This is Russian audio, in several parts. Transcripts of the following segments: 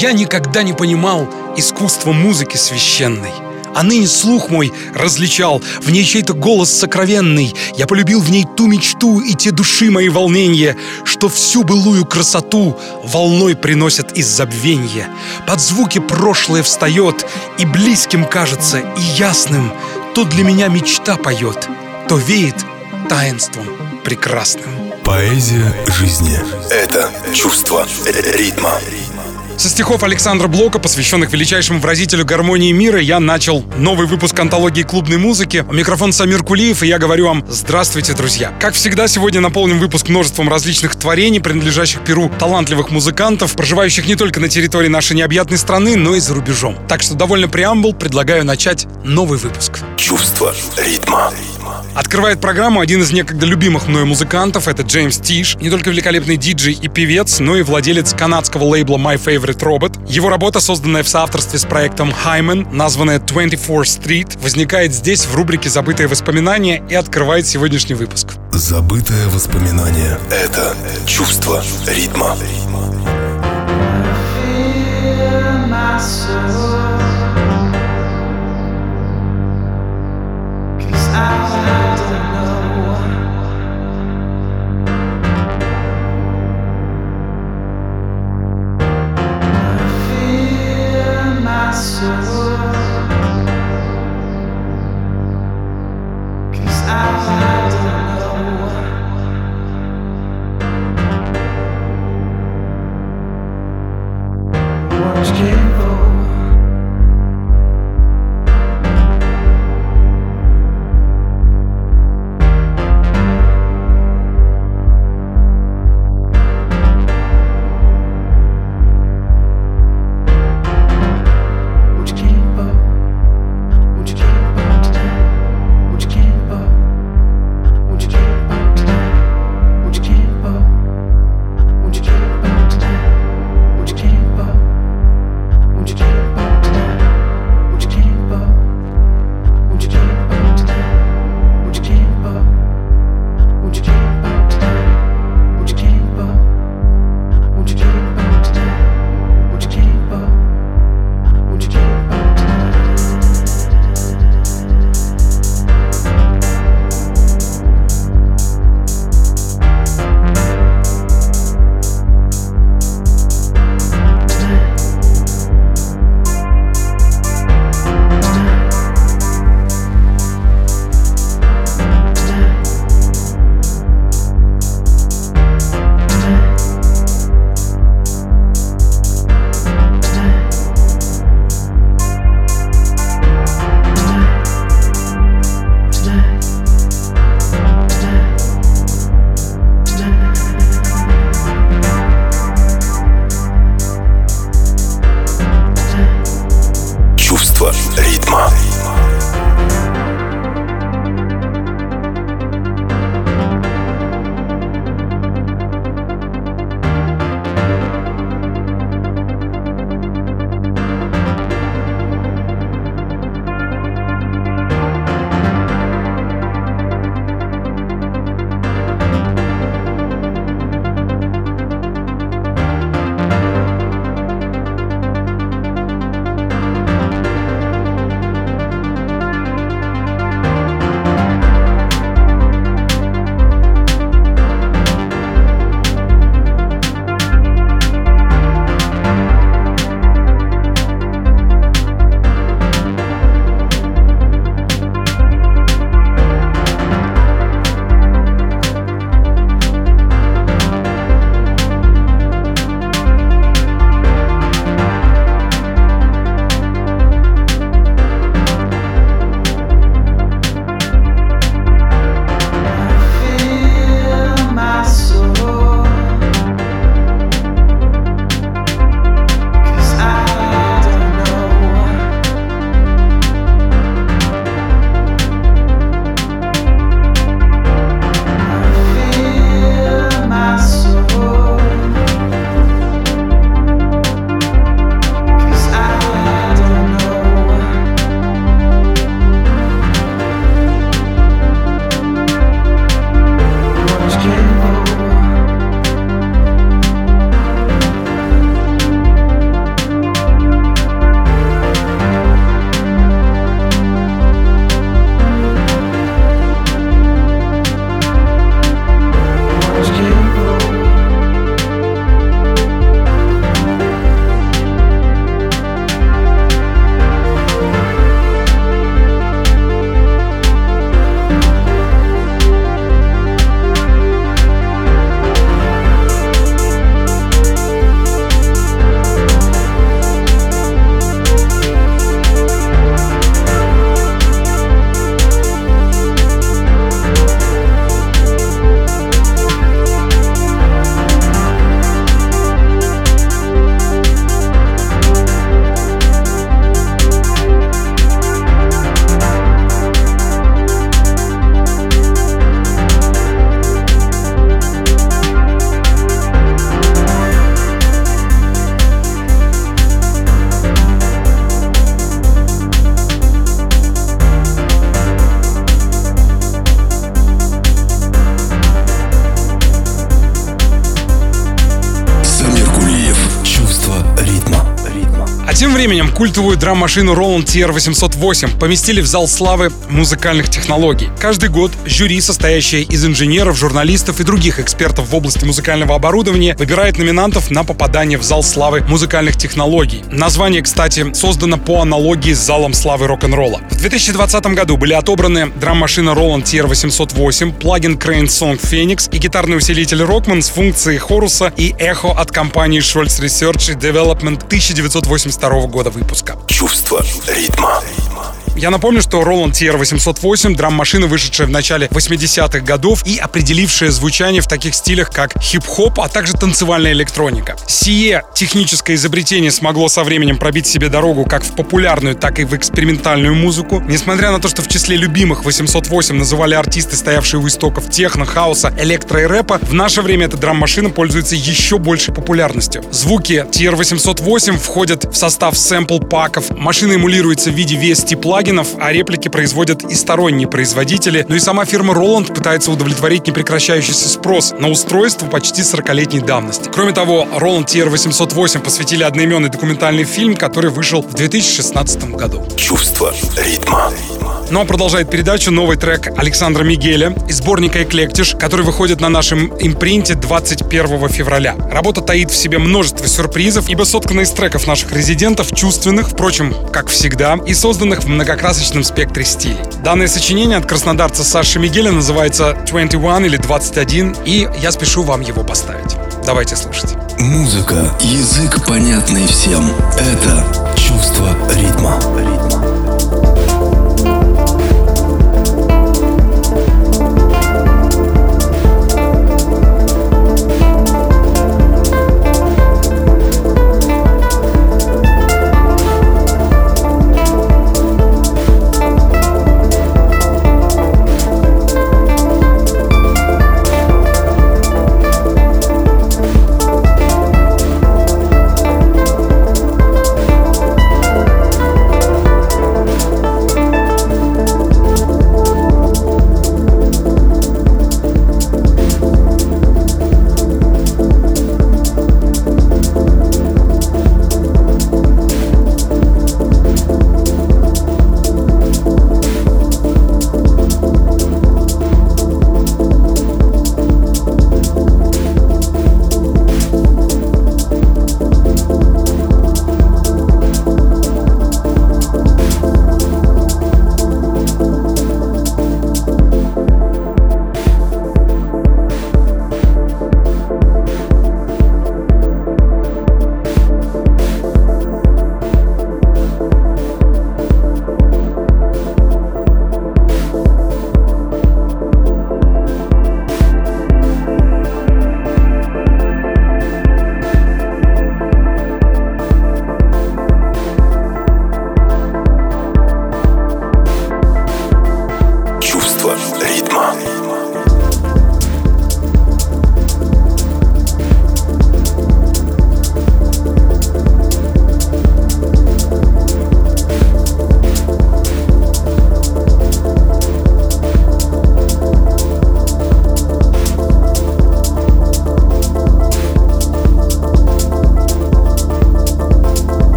Я никогда не понимал искусства музыки священной – а ныне слух мой различал В ней чей-то голос сокровенный. Я полюбил в ней ту мечту И те души мои волнения Что всю былую красоту Волной приносят из забвенья Под звуки прошлое встает И близким кажется, и ясным. То для меня мечта поет То веет таинством прекрасным. Поэзия жизни — это чувство ритма. Со стихов Александра Блока, посвященных величайшему выразителю гармонии мира, я начал новый выпуск антологии клубной музыки. Микрофон Самир Кулиев, и я говорю вам «Здравствуйте, друзья!». Как всегда, сегодня наполним выпуск множеством различных творений, принадлежащих Перу талантливых музыкантов, проживающих не только на территории нашей необъятной страны, но и за рубежом. Так что довольно преамбул, предлагаю начать новый выпуск. Чувство ритма. Открывает программу один из некогда любимых мною музыкантов, это Джеймс Тиш. Не только великолепный диджей и певец, но и владелец канадского лейбла My Favorite Robot. Его работа, созданная в соавторстве с проектом Hyman, названная 24 Street, возникает здесь в рубрике «Забытые воспоминания» и открывает сегодняшний выпуск. Забытое воспоминание — это чувство ритма. Тем временем культовую драм-машину Roland TR-808 поместили в зал славы музыкальных технологий. Каждый год жюри, состоящее из инженеров, журналистов и других экспертов в области музыкального оборудования, выбирает номинантов на попадание в зал славы музыкальных технологий. Название, кстати, создано по аналогии с залом славы рок-н-ролла. В 2020 году были отобраны драм-машина Roland TR-808, плагин Crane Song Phoenix гитарный усилитель Rockman с функцией хоруса и эхо от компании Scholz Research Development 1982 года выпуска. Чувство ритма. Я напомню, что Roland TR-808 — драм-машина, вышедшая в начале 80-х годов и определившая звучание в таких стилях, как хип-хоп, а также танцевальная электроника. Сие техническое изобретение смогло со временем пробить себе дорогу как в популярную, так и в экспериментальную музыку. Несмотря на то, что в числе любимых 808 называли артисты, стоявшие у истоков техно, хаоса, электро и рэпа, в наше время эта драм-машина пользуется еще большей популярностью. Звуки TR-808 входят в состав сэмпл-паков, машина эмулируется в виде VST-плагина, плагинов, а реплики производят и сторонние производители. Но и сама фирма Roland пытается удовлетворить непрекращающийся спрос на устройство почти 40-летней давности. Кроме того, Roland TR-808 посвятили одноименный документальный фильм, который вышел в 2016 году. Чувство ритма. Ну а продолжает передачу новый трек Александра Мигеля из сборника «Эклектиш», который выходит на нашем импринте 21 февраля. Работа таит в себе множество сюрпризов, ибо соткана из треков наших резидентов, чувственных, впрочем, как всегда, и созданных в многокрасочном спектре стилей. Данное сочинение от краснодарца Саши Мигеля называется 21 или 21, и я спешу вам его поставить. Давайте слушать. Музыка, язык понятный всем. Это чувство ритма.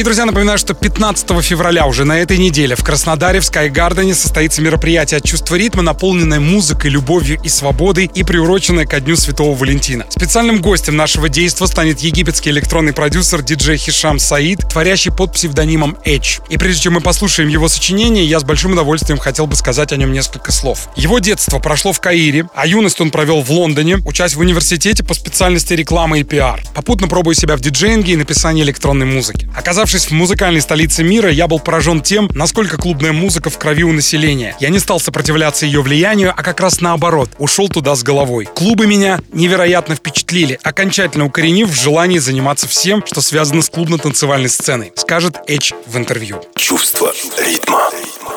Дорогие друзья, напоминаю, что 15 февраля уже на этой неделе в Краснодаре в Скайгардене состоится мероприятие от чувства ритма, наполненное музыкой, любовью и свободой и приуроченное ко Дню Святого Валентина. Специальным гостем нашего действа станет египетский электронный продюсер диджей Хишам Саид, творящий под псевдонимом Edge. И прежде чем мы послушаем его сочинение, я с большим удовольствием хотел бы сказать о нем несколько слов. Его детство прошло в Каире, а юность он провел в Лондоне, учась в университете по специальности рекламы и пиар. Попутно пробуя себя в диджеинге и написании электронной музыки. Оказавшись в музыкальной столице мира, я был поражен тем, насколько клубная музыка в крови у населения. Я не стал сопротивляться ее влиянию, а как раз наоборот, ушел туда с головой. Клубы меня невероятно впечатлили, окончательно укоренив в желании заниматься всем, что связано с клубно-танцевальной сценой, скажет Эч в интервью. Чувство ритма.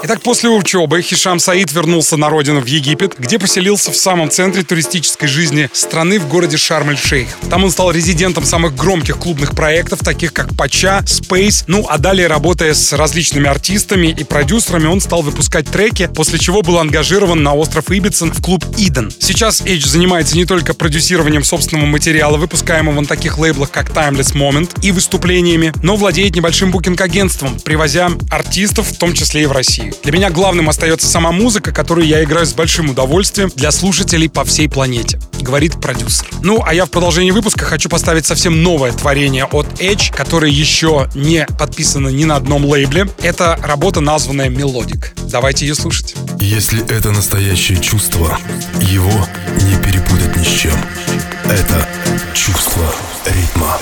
Итак, после учебы Хишам Саид вернулся на родину в Египет, где поселился в самом центре туристической жизни страны в городе Шарм-эль-Шейх. Там он стал резидентом самых громких клубных проектов, таких как Пача, Space, ну а далее работая с различными артистами и продюсерами, он стал выпускать треки, после чего был ангажирован на остров Ибицин в клуб Иден. Сейчас Эйдж занимается не только продюсированием собственного материала, выпускаемого на таких лейблах, как Timeless Moment, и выступлениями, но владеет небольшим букинг-агентством, привозя артистов, в том числе и в Россию. Для меня главным остается сама музыка, которую я играю с большим удовольствием для слушателей по всей планете, говорит продюсер. Ну, а я в продолжении выпуска хочу поставить совсем новое творение от Edge, которое еще не подписано ни на одном лейбле. Это работа, названная «Мелодик». Давайте ее слушать. Если это настоящее чувство, его не перепутать ни с чем. Это чувство ритма.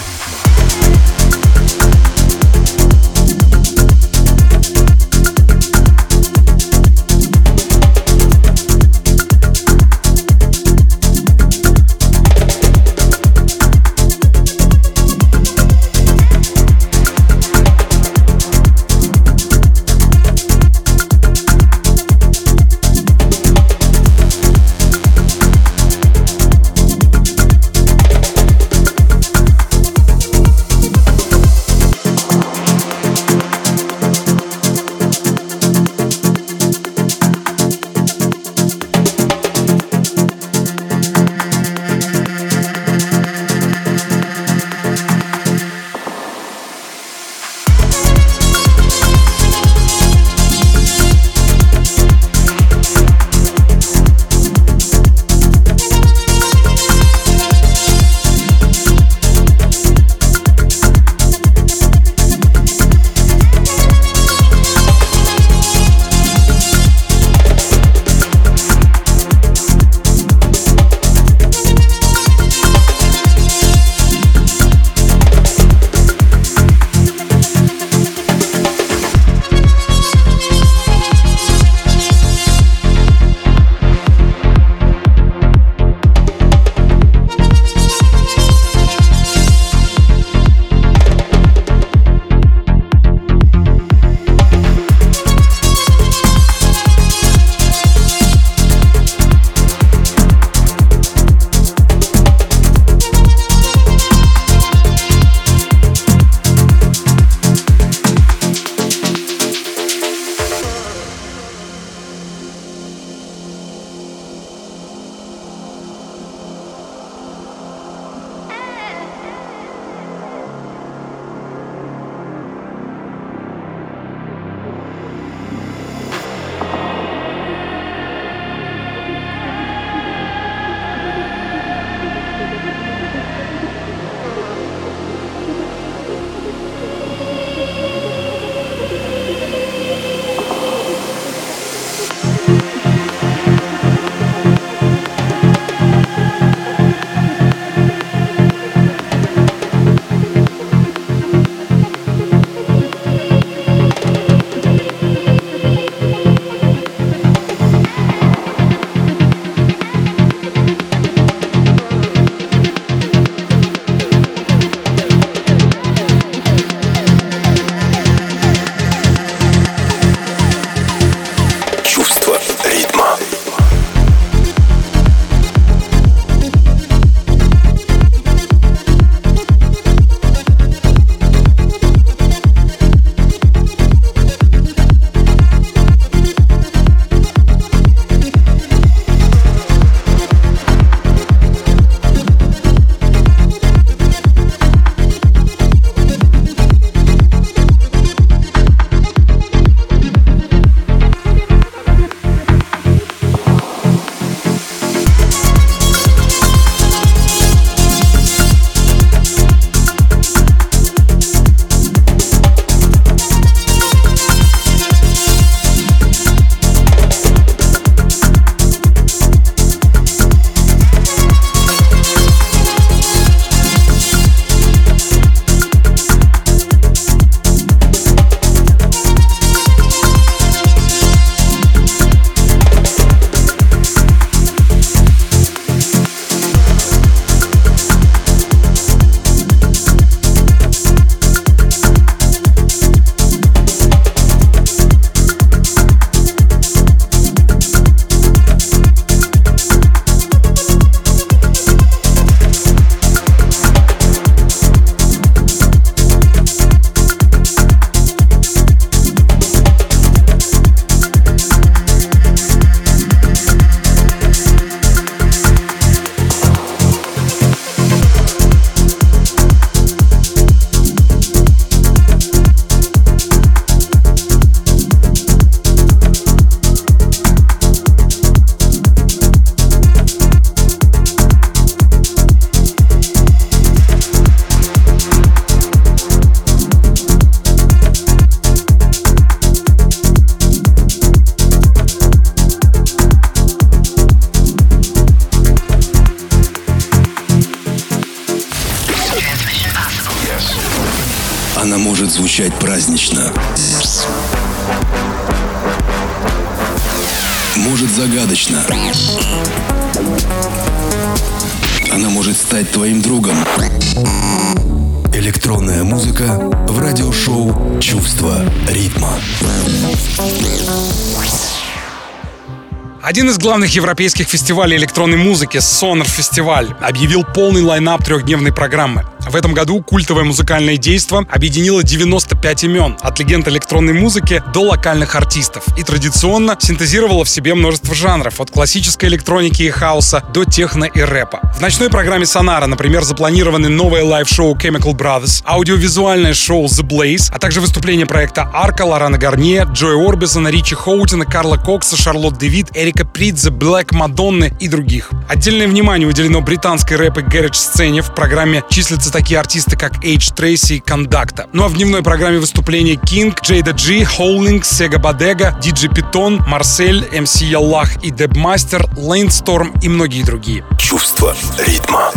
Главных европейских фестивалей электронной музыки, Sonar Фестиваль, объявил полный line-up трехдневной программы. В этом году культовое музыкальное действо объединило 95 имен, от легенд электронной музыки до локальных артистов, и традиционно синтезировало в себе множество жанров, от классической электроники и хауса до техно и рэпа. В ночной программе Сонара, например, запланированы новое live-шоу Chemical Brothers, аудиовизуальное шоу The Blaze, а также выступления проекта Arca, Лорана Гарнье, Джои Орбисона, Ричи Хоутина, Карла Кокса, Шарлотт де Витте, Эрика Придзе, Блэк Мадонны и других. Отдельное внимание уделено британской рэп и гараж сцене В программе числятся такие артисты, как Эй Джей Трейси и Conducta. Ну а в дневной программе выступления King, Джейда Джи, Хоулинг, Сега Бадега, Диджи Питон, Марсель, МС Яллах и Дебмастер, Лейнсторм и многие другие. Чувство ритма.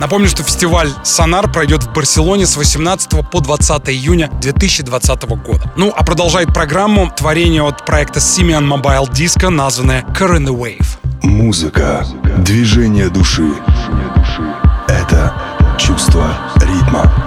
Напомню, что фестиваль «Сонар» пройдет в Барселоне с 18 по 20 июня 2020 года. Ну, а продолжает программу творение от проекта Simian Mobile Disco, названное Current Wave. Музыка, движение души. Это чувство ритма. ритма.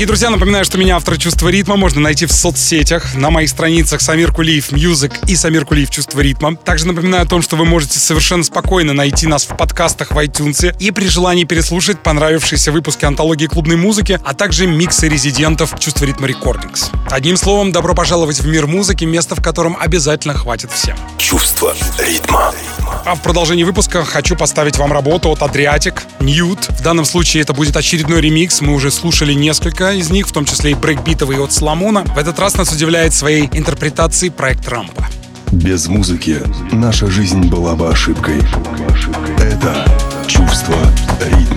Дорогие друзья, напоминаю, что меня автор «Чувства ритма» можно найти в соцсетях, на моих страницах Самир Кулиев Music и Самир Кулиев «Чувство ритма». Также напоминаю о том, что вы можете совершенно спокойно найти нас в подкастах в iTunes и при желании переслушать понравившиеся выпуски антологии клубной музыки, а также миксы резидентов «Чувство ритма Recordings». Одним словом, добро пожаловать в мир музыки, место в котором обязательно хватит всем. Чувство ритма. А в продолжении выпуска хочу поставить вам работу от Adriatique, Nude. В данном случае это будет очередной ремикс. Мы уже слушали несколько из них, в том числе и брейкбитовые от Соломона. В этот раз нас удивляет своей интерпретацией проект Рампа. Без музыки наша жизнь была бы ошибкой. Это чувство ритма.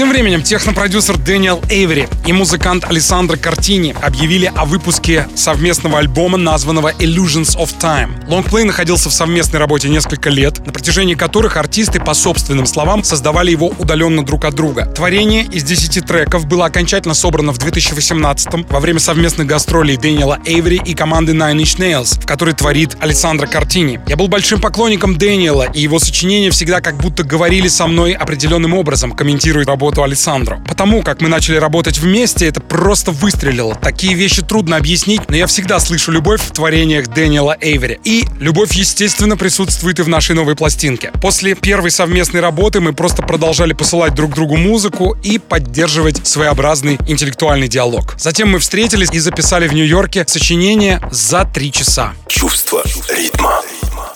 Тем временем технопродюсер Дэниел Эйвери и музыкант Александро Картини объявили о выпуске совместного альбома, названного Illusions of Time. Лонгплей находился в совместной работе несколько лет, на протяжении которых артисты, по собственным словам, создавали его удаленно друг от друга. Творение из 10 треков было окончательно собрано в 2018 во время совместных гастролей Дэниела Эйвери и команды Nine Inch Nails, в которой творит Александро Картини. Я был большим поклонником Дэниела, и его сочинения всегда как будто говорили со мной определенным образом, комментирует работу Александро. Потому как мы начали работать вместе, это просто выстрелило. Такие вещи трудно объяснить, но я всегда слышу любовь в творениях Дэниела Эйвери. И любовь, естественно, присутствует и в нашей новой пластинке. После первой совместной работы мы просто продолжали посылать друг другу музыку и поддерживать своеобразный интеллектуальный диалог. Затем мы встретились и записали в Нью-Йорке сочинение за три часа. Чувство ритма.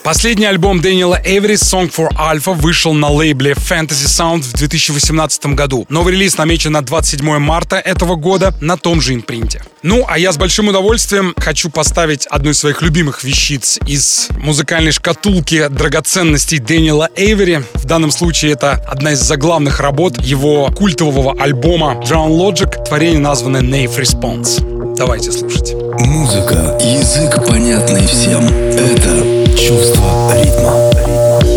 Последний альбом Дэниела Эвери Song for Alpha вышел на лейбле Fantasy Sound в 2018 году. Новый релиз намечен на 27 марта этого года на том же импринте. Ну, а я с большим удовольствием хочу поставить одну из своих любимых вещиц из музыкальной шкатулки драгоценностей Дэниела Эйвери. В данном случае это одна из заглавных работ его культового альбома Drown Logic, творение названное Nave Response. Давайте слушать. Музыка, язык понятный всем. Это чувство ритма.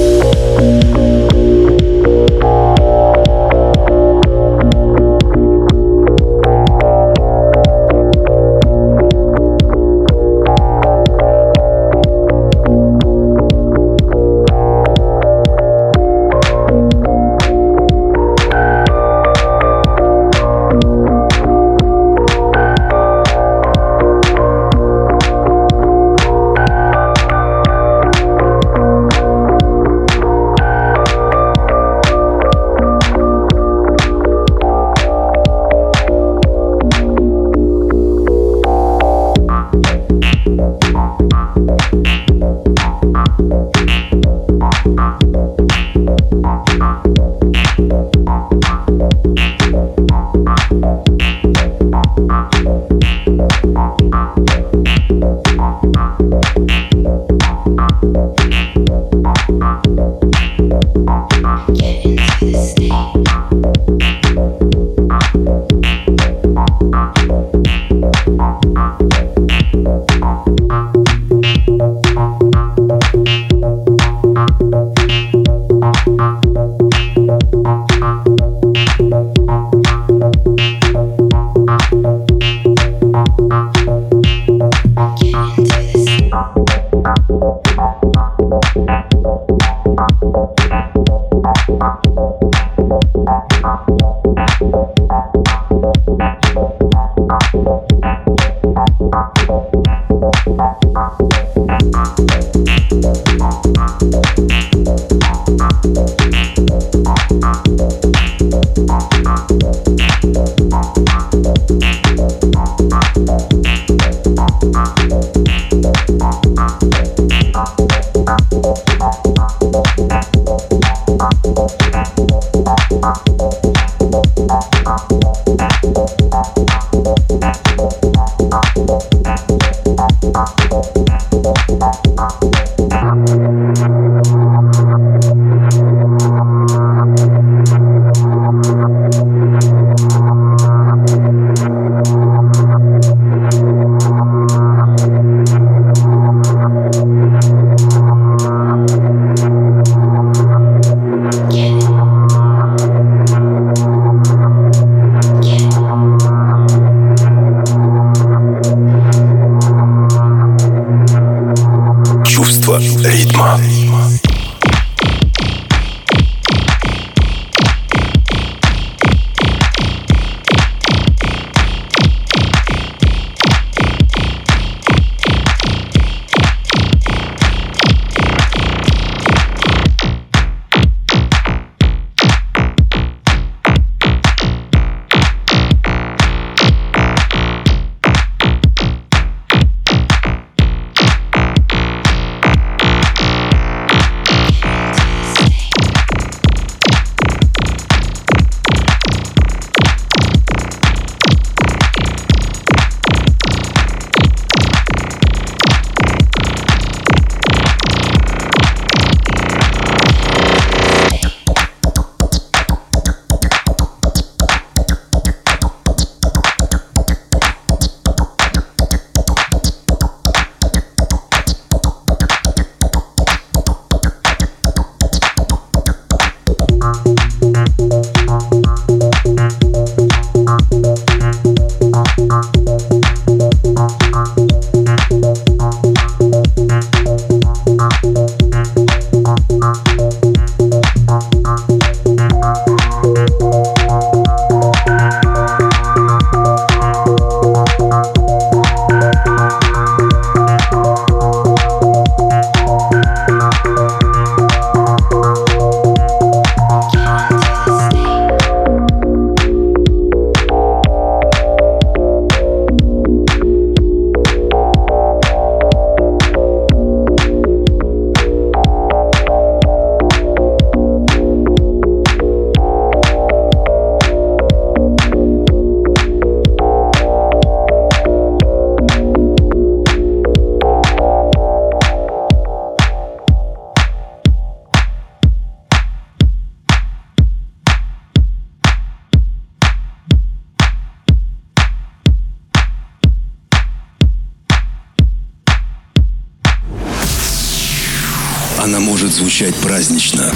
Она может звучать празднично.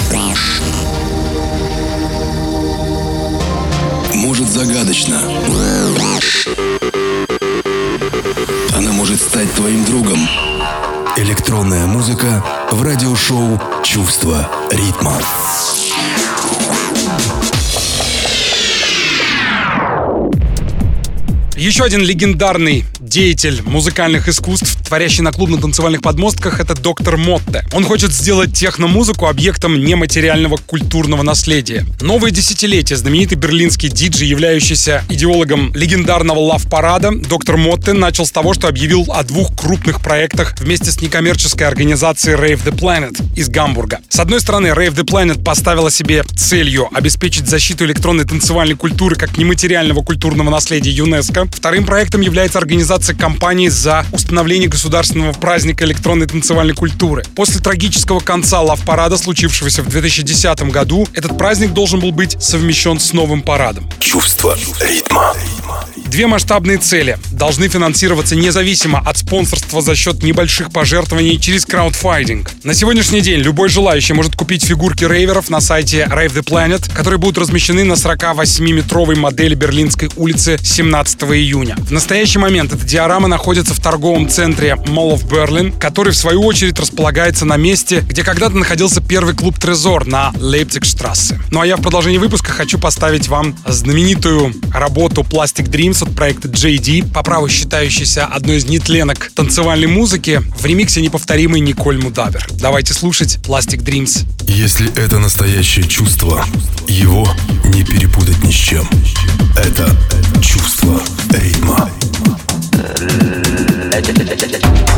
Может загадочно. Она может стать твоим другом. Электронная музыка в радиошоу «Чувство ритма». Еще один легендарный деятель музыкальных искусств, творящий на клубно-танцевальных подмостках, это доктор Мотте. Он хочет сделать техномузыку объектом нематериального культурного наследия. Новое десятилетие знаменитый берлинский диджей, являющийся идеологом легендарного лав-парада, доктор Мотте начал с того, что объявил о двух крупных проектах вместе с некоммерческой организацией Rave the Planet из Гамбурга. С одной стороны, Rave the Planet поставила себе целью обеспечить защиту электронной танцевальной культуры как нематериального культурного наследия ЮНЕСКо. Вторым проектом является организация компании за установление государственного праздника электронной танцевальной культуры. После трагического конца лав-парада, случившегося в 2010 году, этот праздник должен был быть совмещен с новым парадом. Чувство ритма. Две масштабные цели должны финансироваться независимо от спонсорства за счет небольших пожертвований через краудфайдинг. На сегодняшний день любой желающий может купить фигурки рейверов на сайте Rave the Planet, которые будут размещены на 48-метровой модели Берлинской улицы 17 июня. В настоящий момент эта диорама находится в торговом центре Mall of Berlin, который в свою очередь располагается на месте, где когда-то находился первый клуб Трезор на Лейпцигштрассе. Ну а я в продолжении выпуска хочу поставить вам знаменитую работу Plastic Dreams от проекта JD, по праву считающийся одной из нетленок танцевальной музыки, в ремиксе неповторимый Николь Мудавер. Давайте слушать Plastic Dreams. Если это настоящее чувство, его не перепутать ни с чем. Это чувство ритма. Ритма,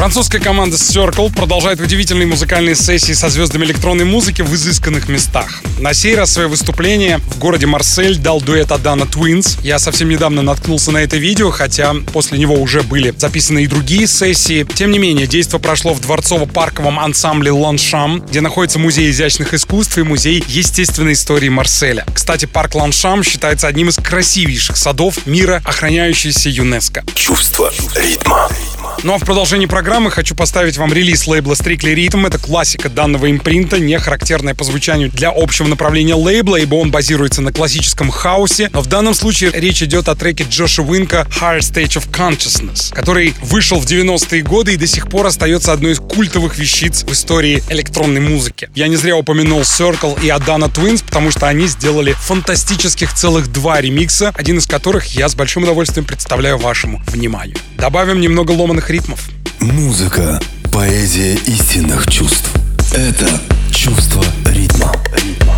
Французская команда Circle продолжает удивительные музыкальные сессии со звездами электронной музыки в изысканных местах. На сей раз свое выступление в городе Марсель дал дуэт Адана Twins. Я совсем недавно наткнулся на это видео, хотя после него уже были записаны и другие сессии. Тем не менее, действо прошло в дворцово-парковом ансамбле Ланшам, где находится музей изящных искусств и музей естественной истории Марселя. Кстати, парк Ланшам считается одним из красивейших садов мира, охраняющийся ЮНЕСКО. Чувство ритма. Ну а в продолжении программы хочу поставить вам релиз лейбла Strictly Rhythm. Это классика данного импринта, не характерная по звучанию для общего направления лейбла, ибо он базируется на классическом хаосе. Но в данном случае речь идет о треке Джоша Уинка Higher Stage of Consciousness, который вышел в 90-е годы и до сих пор остается одной из культовых вещиц в истории электронной музыки. Я не зря упомянул Circle и Adana Twins, потому что они сделали фантастических целых два ремикса, один из которых я с большим удовольствием представляю вашему вниманию. Добавим немного ломаных ритмов. Музыка, поэзия истинных чувств. Это чувство ритма. ритма.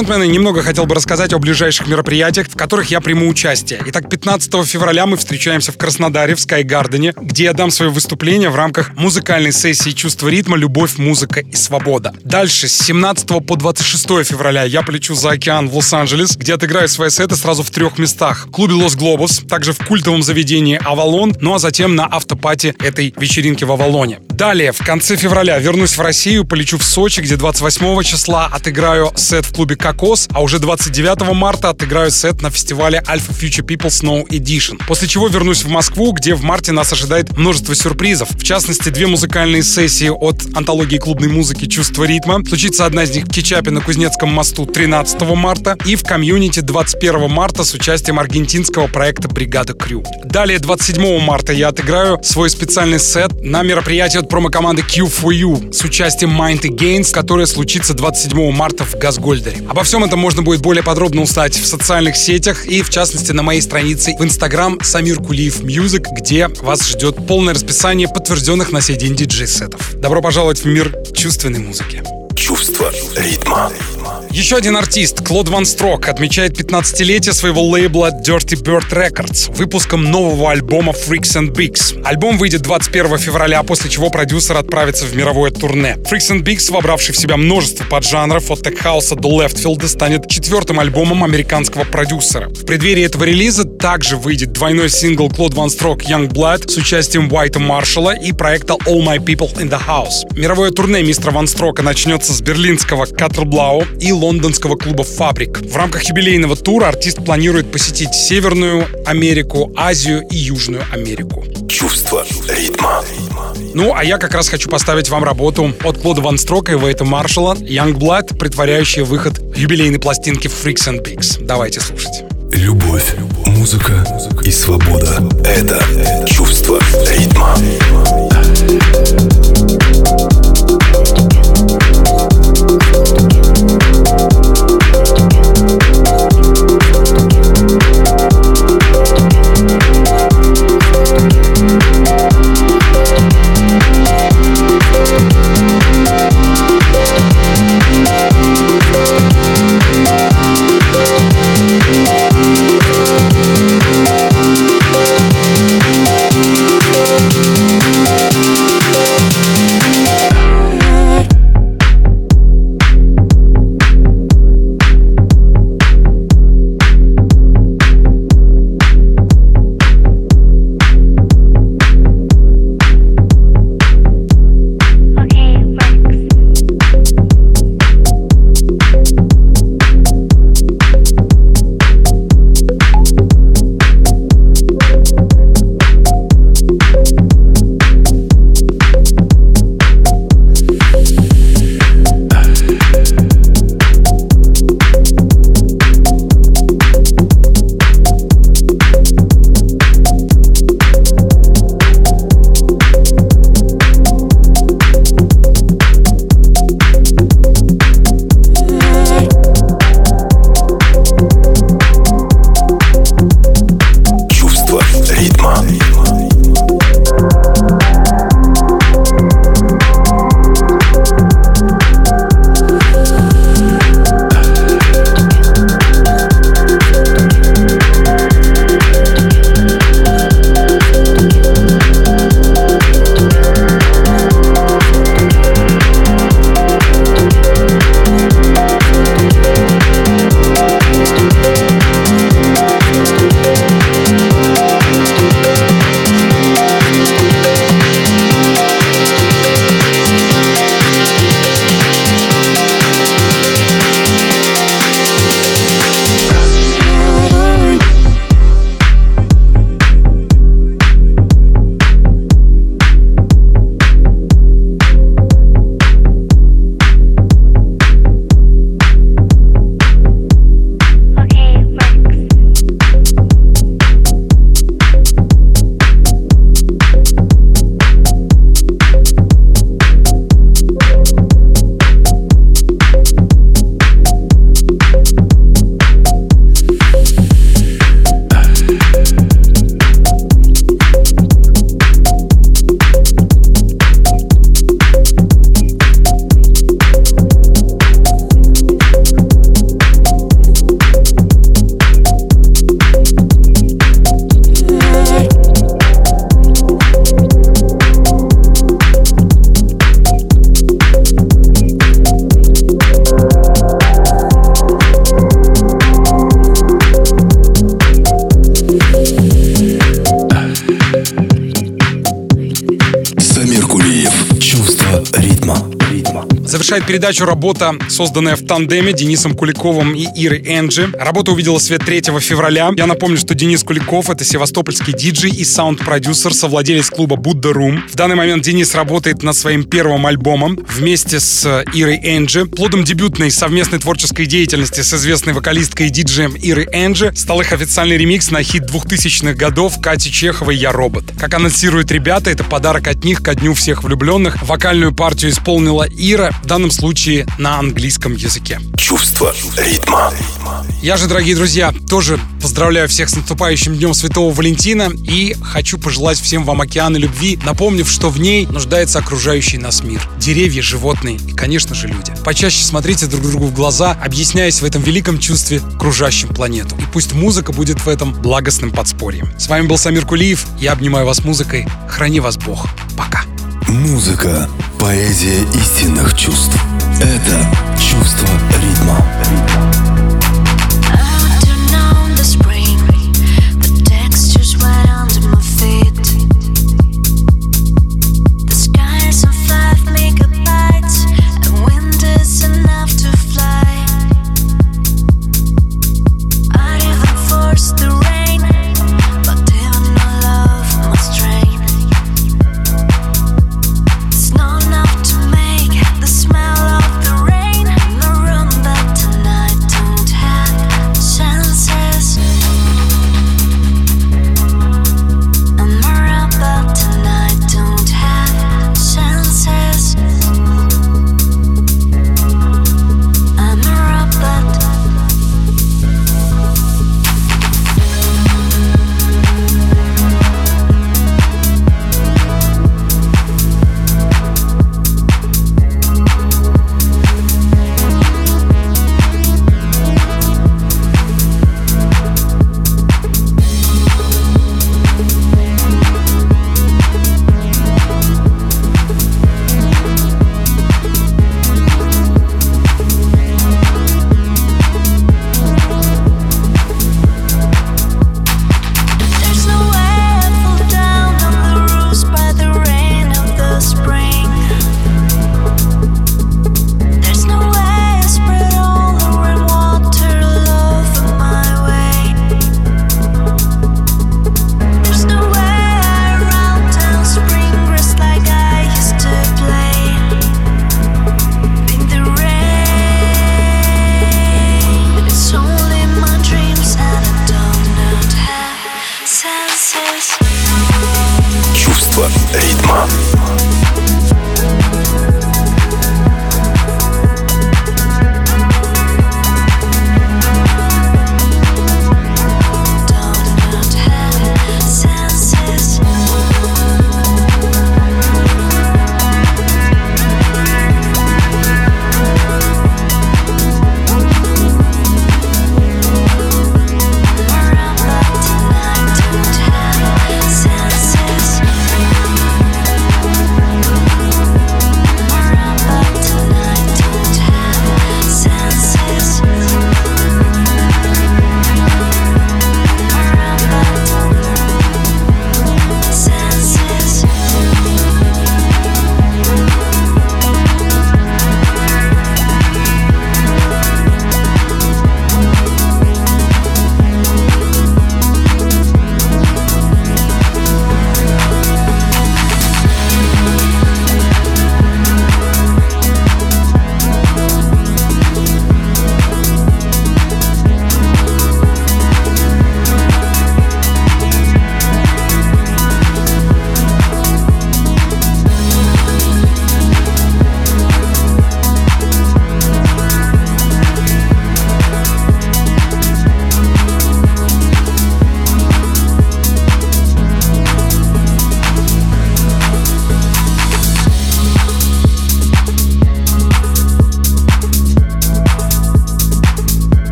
Джентльмены, немного хотел бы рассказать о ближайших мероприятиях, в которых я приму участие. Итак, 15 февраля мы встречаемся в Краснодаре, в Скайгардене, где я дам свое выступление в рамках музыкальной сессии «Чувство ритма. Любовь, музыка и свобода». Дальше, с 17 по 26 февраля я полечу за океан в Лос-Анджелес, где отыграю свои сеты сразу в трех местах. В клубе Los Globos, также в культовом заведении Авалон, ну а затем на afterparty этой вечеринки в Авалоне. Далее, в конце февраля вернусь в Россию, полечу в Сочи, где 28 числа отыграю сет в клубе «Кокос», а уже 29 марта отыграю сет на фестивале Alfa Future People Snow Edition. После чего вернусь в Москву, где в марте нас ожидает множество сюрпризов. В частности, две музыкальные сессии от антологии клубной музыки «Чувство ритма». Случится одна из них в Кичапе на Кузнецком мосту 13 марта и в комьюнити 21 марта с участием аргентинского проекта «Бригада Крю». Далее, 27 марта я отыграю свой специальный сет на мероприятии от промо-команды Q4U с участием Mind и Gains, которое случится 27 марта в Газгольдере. Обо всем этом можно будет более подробно узнать в социальных сетях и, в частности, на моей странице в Instagram Самир Кулиев Music, где вас ждет полное расписание подтвержденных на сей день диджей-сетов. Добро пожаловать в мир чувственной музыки. Чувство ритма. Еще один артист, Клод Ван Строк, отмечает 15-летие своего лейбла Dirty Bird Records выпуском нового альбома Freaks and Bigs. Альбом выйдет 21 февраля, после чего продюсер отправится в мировое турне. Freaks and Bigs, вобравший в себя множество поджанров от теххауса до лефтфилда, станет четвертым альбомом американского продюсера. В преддверии этого релиза также выйдет двойной сингл Клод Ван Строк Young Blood с участием Уайта Маршалла и проекта All My People in the House. Мировое турне мистера Ван Строка начнется с берлинского Катерблау и лондонского клуба «Фабрик». В рамках юбилейного тура артист планирует посетить Северную Америку, Азию и Южную Америку. Чувство ритма. Ну, а я как раз хочу поставить вам работу от Клода Ван Строка и Вейта Маршалла «Young Blood», притворяющая выход юбилейной пластинки Freaks and Pigs. Давайте слушать. Любовь, музыка и свобода — это чувство ритма. Передачу работа, созданная в тандеме Денисом Куликовым и Ирой Энджи. Работа увидела свет 3 февраля. Я напомню, что Денис Куликов — это севастопольский диджей и саунд-продюсер, совладелец клуба Будда Room. В данный момент Денис работает над своим первым альбомом вместе с Ирой Энджи. Плодом дебютной совместной творческой деятельности с известной вокалисткой и диджеем Ирой Энджи стал их официальный ремикс на хит 2000-х годов Кати Чеховой «Я робот». Как анонсируют ребята, это подарок от них ко Дню всех влюбленных. Вокальную партию исполнила Ира, в данном случае на английском языке. Чувство ритма. Я же, дорогие друзья, тоже поздравляю всех с наступающим Днем Святого Валентина и хочу пожелать всем вам океана любви, напомнив, что в ней нуждается окружающий нас мир. Деревья, животные и, конечно же, люди. Почаще смотрите друг другу в глаза, объясняясь в этом великом чувстве окружающим планету. И пусть музыка будет в этом благостным подспорьем. С вами был Самир Кулиев. Я обнимаю вас музыкой. Храни вас Бог. Пока. Музыка – поэзия истинных чувств. Это чувство ритма. Ритма.